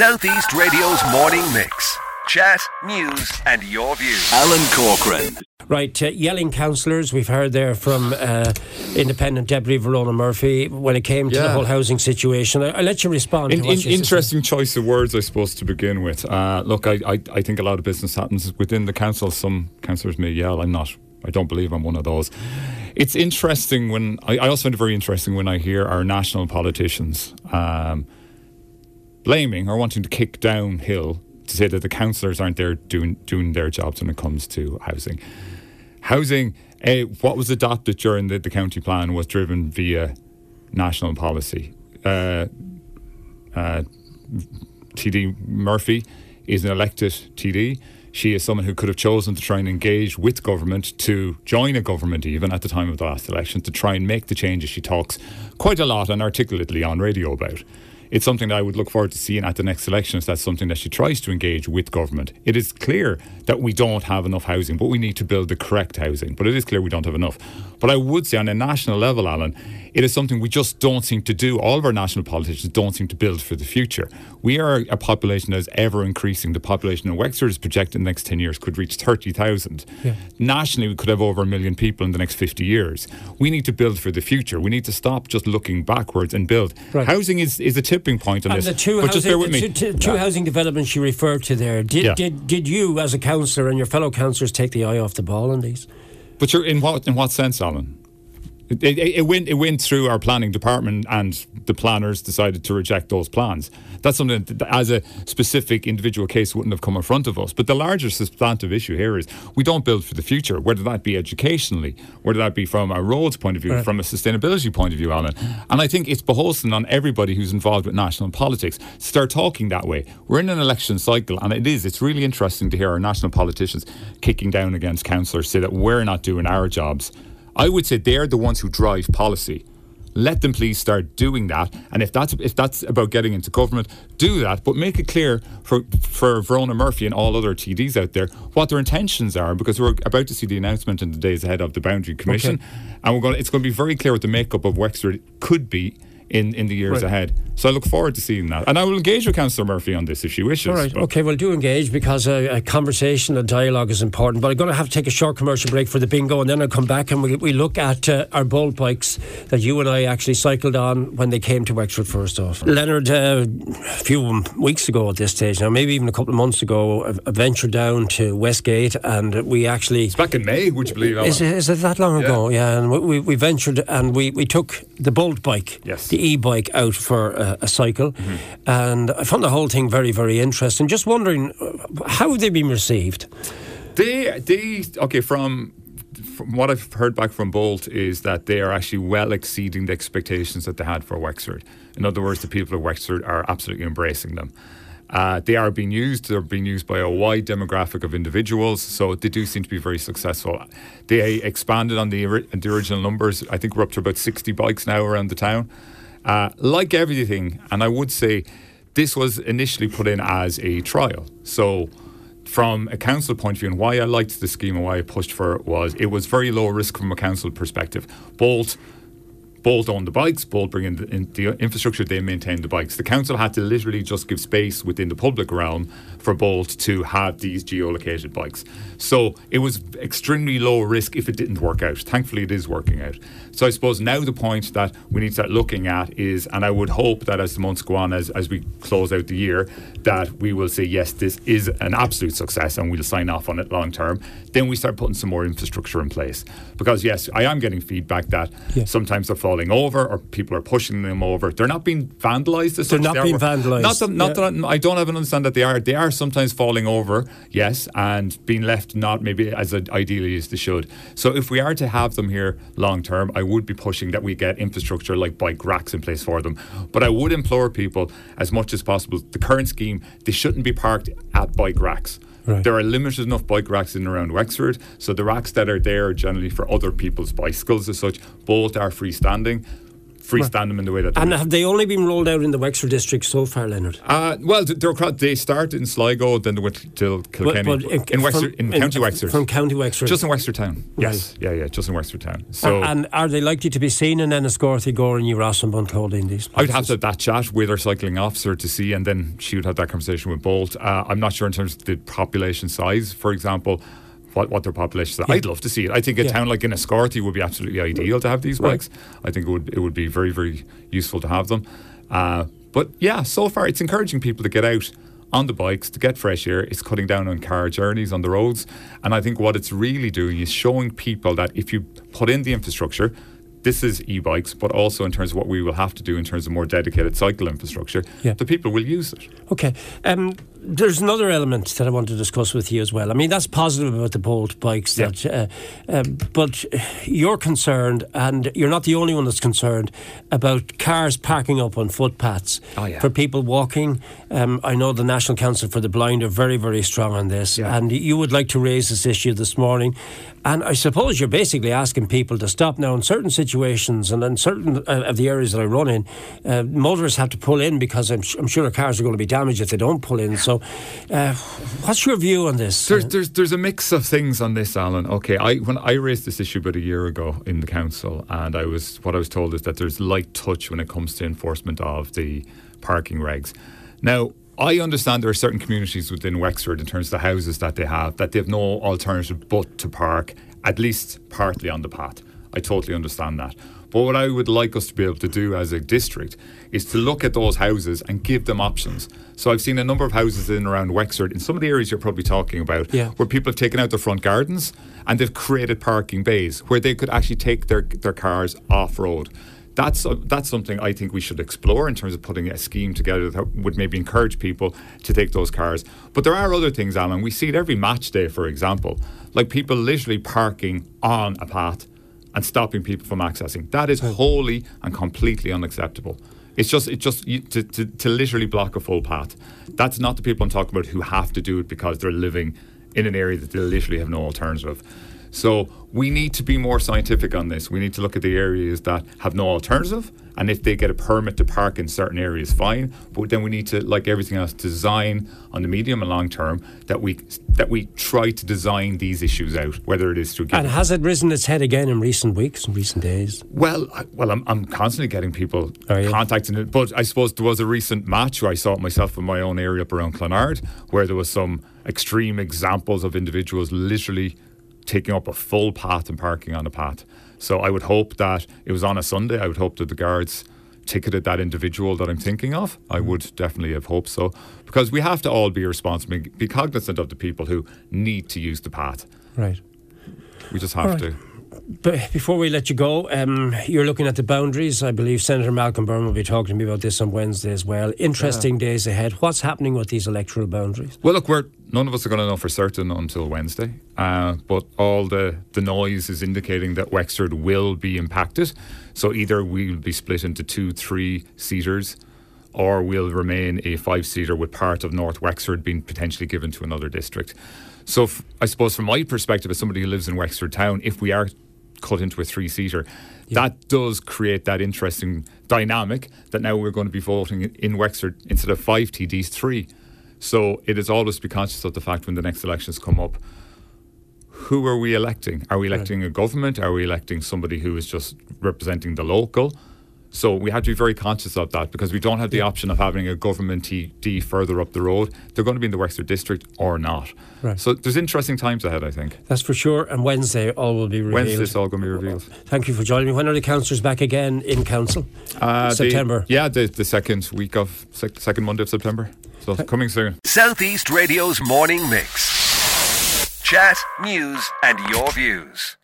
Southeast Radio's morning mix. Chat, news, and your views. Alan Corcoran. Right, uh, yelling councillors. We've heard there from uh, Independent Deputy Verona Murphy when it came to the whole housing situation. I, will let you respond. In, to what in, she said. interesting choice of words, I suppose, to begin with. Uh, look, I, I, I think a lot of business happens within the council. Some councillors may yell. I'm not. I don't believe I'm one of those. It's interesting when I, I also find it very interesting when I hear our national politicians um, blaming or wanting to kick downhill to say that the councillors aren't there doing doing their jobs when it comes to housing. Housing, uh, what was adopted during the, the county plan was driven via national policy. Uh, uh, TD Murphy is an elected TD. She is someone who could have chosen to try and engage with government, to join a government even at the time of the last election, to try and make the changes she talks quite a lot and articulately on radio about. It's something that I would look forward to seeing at the next election. If that's something that she tries to engage with government. It is clear that we don't have enough housing, but we need to build the correct housing. But it is clear we don't have enough. But I would say on a national level, Alan, it is something we just don't seem to do. All of our national politicians don't seem to build for the future. We are a population that is ever increasing. The population in Wexford is projected in the next 10 years could reach 30,000. Nationally, we could have over a million people in the next 50 years. We need to build for the future. We need to stop just looking backwards and build. Right. Housing is, is a tipping point on And this. the two, but housing, just bear with me. two, two- two Yeah. housing developments you referred to there, did, Yeah. did, did you, as a councillor, and your fellow councillors take the eye off the ball on these? But you're in what in what sense, Alan? It, it, it went it went through our planning department, and the planners decided to reject those plans. That's something that, as a specific individual case, wouldn't have come in front of us. But the larger substantive issue here is we don't build for the future, whether that be educationally, whether that be from a roads point of view, Right. from a sustainability point of view, Alan. And I think it's beholden on everybody who's involved with national politics to start talking that way. We're in an election cycle, and it is. It's really interesting to hear our national politicians kicking down against councillors, say that we're not doing our jobs. I would say they're the ones who drive policy. Let them please start doing that, and if that's if that's about getting into government, do that. But make it clear for for Verona Murphy and all other TDs out there what their intentions are, because we're about to see the announcement in the days ahead of the Boundary Commission, and we're going. It's going to be very clear what the makeup of Wexford could be in in the years Right. ahead. So I look forward to seeing that, and I will engage with Councillor Murphy on this if she wishes. All right, but- okay, well, do engage because a, a conversation, a dialogue is important. But I'm going to have to take a short commercial break for the bingo, and then I'll come back and we, we look at uh, our bolt bikes that you and I actually cycled on when they came to Wexford first off. Leonard, uh, a few weeks ago at this stage now, maybe even a couple of months ago, a, a venture down to Westgate, and we actually. It's back in May, would you believe? Alan? Is it that long ago? Yeah, and we, we, we ventured and we, we took the Bolt bike, Yes. the e-bike, out for a, a cycle, Mm-hmm. and I found the whole thing very, very interesting. Just wondering uh, how have they been received? They, they, okay, from from what I've heard back from Bolt is that they are actually well exceeding the expectations that they had for Wexford. In other words, the people of Wexford are absolutely embracing them. Uh, they are being used. They're being used by a wide demographic of individuals, so they do seem to be very successful. They expanded on the, the original numbers. I think we're up to about 60 bikes now around the town. Uh, like everything, and I would say this was initially put in as a trial. So from a council point of view, and why I liked the scheme and why I pushed for it was it was very low risk from a council perspective. Bolt, Bolt owned the bikes, Bolt bring in the, in the infrastructure, they maintain the bikes. The council had to literally just give space within the public realm for Bolt to have these geolocated bikes. So it was extremely low risk if it didn't work out. Thankfully, it is working out. So I suppose now the point that we need to start looking at is, and I would hope that as the months go on, as, as we close out the year, that we will say, yes, this is an absolute success and we'll sign off on it long term. Then we start putting some more infrastructure in place. Because, yes, I am getting feedback that Yeah. sometimes they're falling over or people are pushing them over. They're not being vandalised. as They're such. not They being vandalised, Not that, not yeah. that I don't have an understand that they are. They are sometimes falling over, yes, and being left not maybe as ideally as they should. So if we are to have them here long term, I would be pushing that we get infrastructure like bike racks in place for them. But I would implore people as much as possible. The current scheme, they shouldn't be parked at bike racks. Right. There are limited enough bike racks in and around Wexford, so the racks that are there are generally for other people's bicycles as such. Both are freestanding. Freestand them in the way that. And have they only been rolled out in the Wexford district so far, Leonard? Uh, well, they're, they started in Sligo, then they went to Kilkenny, but, but in, in, Wexford, from, in County Wexford. From County Wexford, just in Wexford Town. Yes, right. yeah, yeah, just in Wexford Town. So, and are they likely to be seen in Enniscorthy, Gorey, and Ross and Bunclody in these? I would have to have that chat with our cycling officer to see, and then she would have that conversation with Bolt. Uh, I'm not sure in terms of the population size, for example what, what their population is. Yeah. I'd love to see it. I think a yeah. town like Enniscorthy would be absolutely ideal to have these bikes. Right. I think it would it would be very very useful to have them. Uh, but yeah, so far it's encouraging people to get out on the bikes to get fresh air. It's cutting down on car journeys on the roads, and I think what it's really doing is showing people that if you put in the infrastructure. This is e-bikes, but also in terms of what we will have to do in terms of more dedicated cycle infrastructure, yeah. the people will use it. Okay. Um, there's another element that I want to discuss with you as well. I mean, that's positive about the Bolt bikes, that, yeah. uh, uh, but you're concerned, and you're not the only one that's concerned about cars parking up on footpaths oh, yeah. for people walking. Um, I know the National Council for the Blind are very, very strong on this, yeah. and you would like to raise this issue this morning. And I suppose you're basically asking people to stop now in certain situations and in certain uh, of the areas that I run in, uh, motorists have to pull in because I'm, I'm sure cars are going to be damaged if they don't pull in. So so, uh, what's your view on this? There's, there's there's a mix of things on this, Alan. Okay, I when I raised this issue about a year ago in the council, and I was what I was told is that there's light touch when it comes to enforcement of the parking regs. Now, I understand there are certain communities within Wexford in terms of the houses that they have that they have no alternative but to park at least partly on the path. I totally understand that. But what I would like us to be able to do as a district is to look at those houses and give them options. So I've seen a number of houses in and around Wexford, in some of the areas you're probably talking about, yeah. where people have taken out their front gardens and they've created parking bays where they could actually take their, their cars off road that's uh, that's something I think we should explore in terms of putting a scheme together that would maybe encourage people to take those cars. But there are other things, Alan. We see it every match day, for example, like people literally parking on a path and stopping people from accessing. That is wholly and completely unacceptable. It's just, it's just to, to, to literally block a full path. That's not the people I'm talking about who have to do it because they're living in an area that they literally have no alternative. So we need to be more scientific on this. We need to look at the areas that have no alternative and if they get a permit to park in certain areas, fine. But then we need to, like everything else, design on the medium and long term that we that we try to design these issues out, whether it is through. And has it risen its head again in recent weeks, in recent days? Well, I, well, I'm, I'm constantly getting people contacting it, but I suppose there was a recent match where I saw it myself in my own area up around Clonard, where there was some extreme examples of individuals literally taking up a full path and parking on a path. So I would hope that it was on a Sunday. I would hope that the guards ticketed that individual that I'm thinking of. I mm. would definitely have hoped so because we have to all be responsible, be cognizant of the people who need to use the path. Right. We just have right. to. But before we let you go, um, you're looking at the boundaries. I believe Senator Malcolm Byrne will be talking to me about this on Wednesday as well. Interesting yeah. days ahead. What's happening with these electoral boundaries? Well, look, we're none of us are going to know for certain until Wednesday. Uh, but all the the noise is indicating that Wexford will be impacted. So either we'll be split into two, three seaters or we'll remain a five seater with part of North Wexford being potentially given to another district. So, f- I suppose from my perspective, as somebody who lives in Wexford Town, if we are cut into a three seater, yeah. that does create that interesting dynamic that now we're going to be voting in Wexford instead of five TDs, three. So it is always to be conscious of the fact when the next elections come up. Who are we electing? Are we electing right. a government? Are we electing somebody who is just representing the local? So we have to be very conscious of that because we don't have the option of having a government TD further up the road. They're going to be in the Wexford district or not. Right. So there's interesting times ahead, I think. That's for sure. And Wednesday, all will be revealed. Wednesday, it's all going to be revealed. Thank you for joining me. When are the councillors back again in council? Uh, September. The, yeah, the, the second week of second Monday of September. So Th- coming soon. Southeast Radio's morning mix. Chat, news, and your views.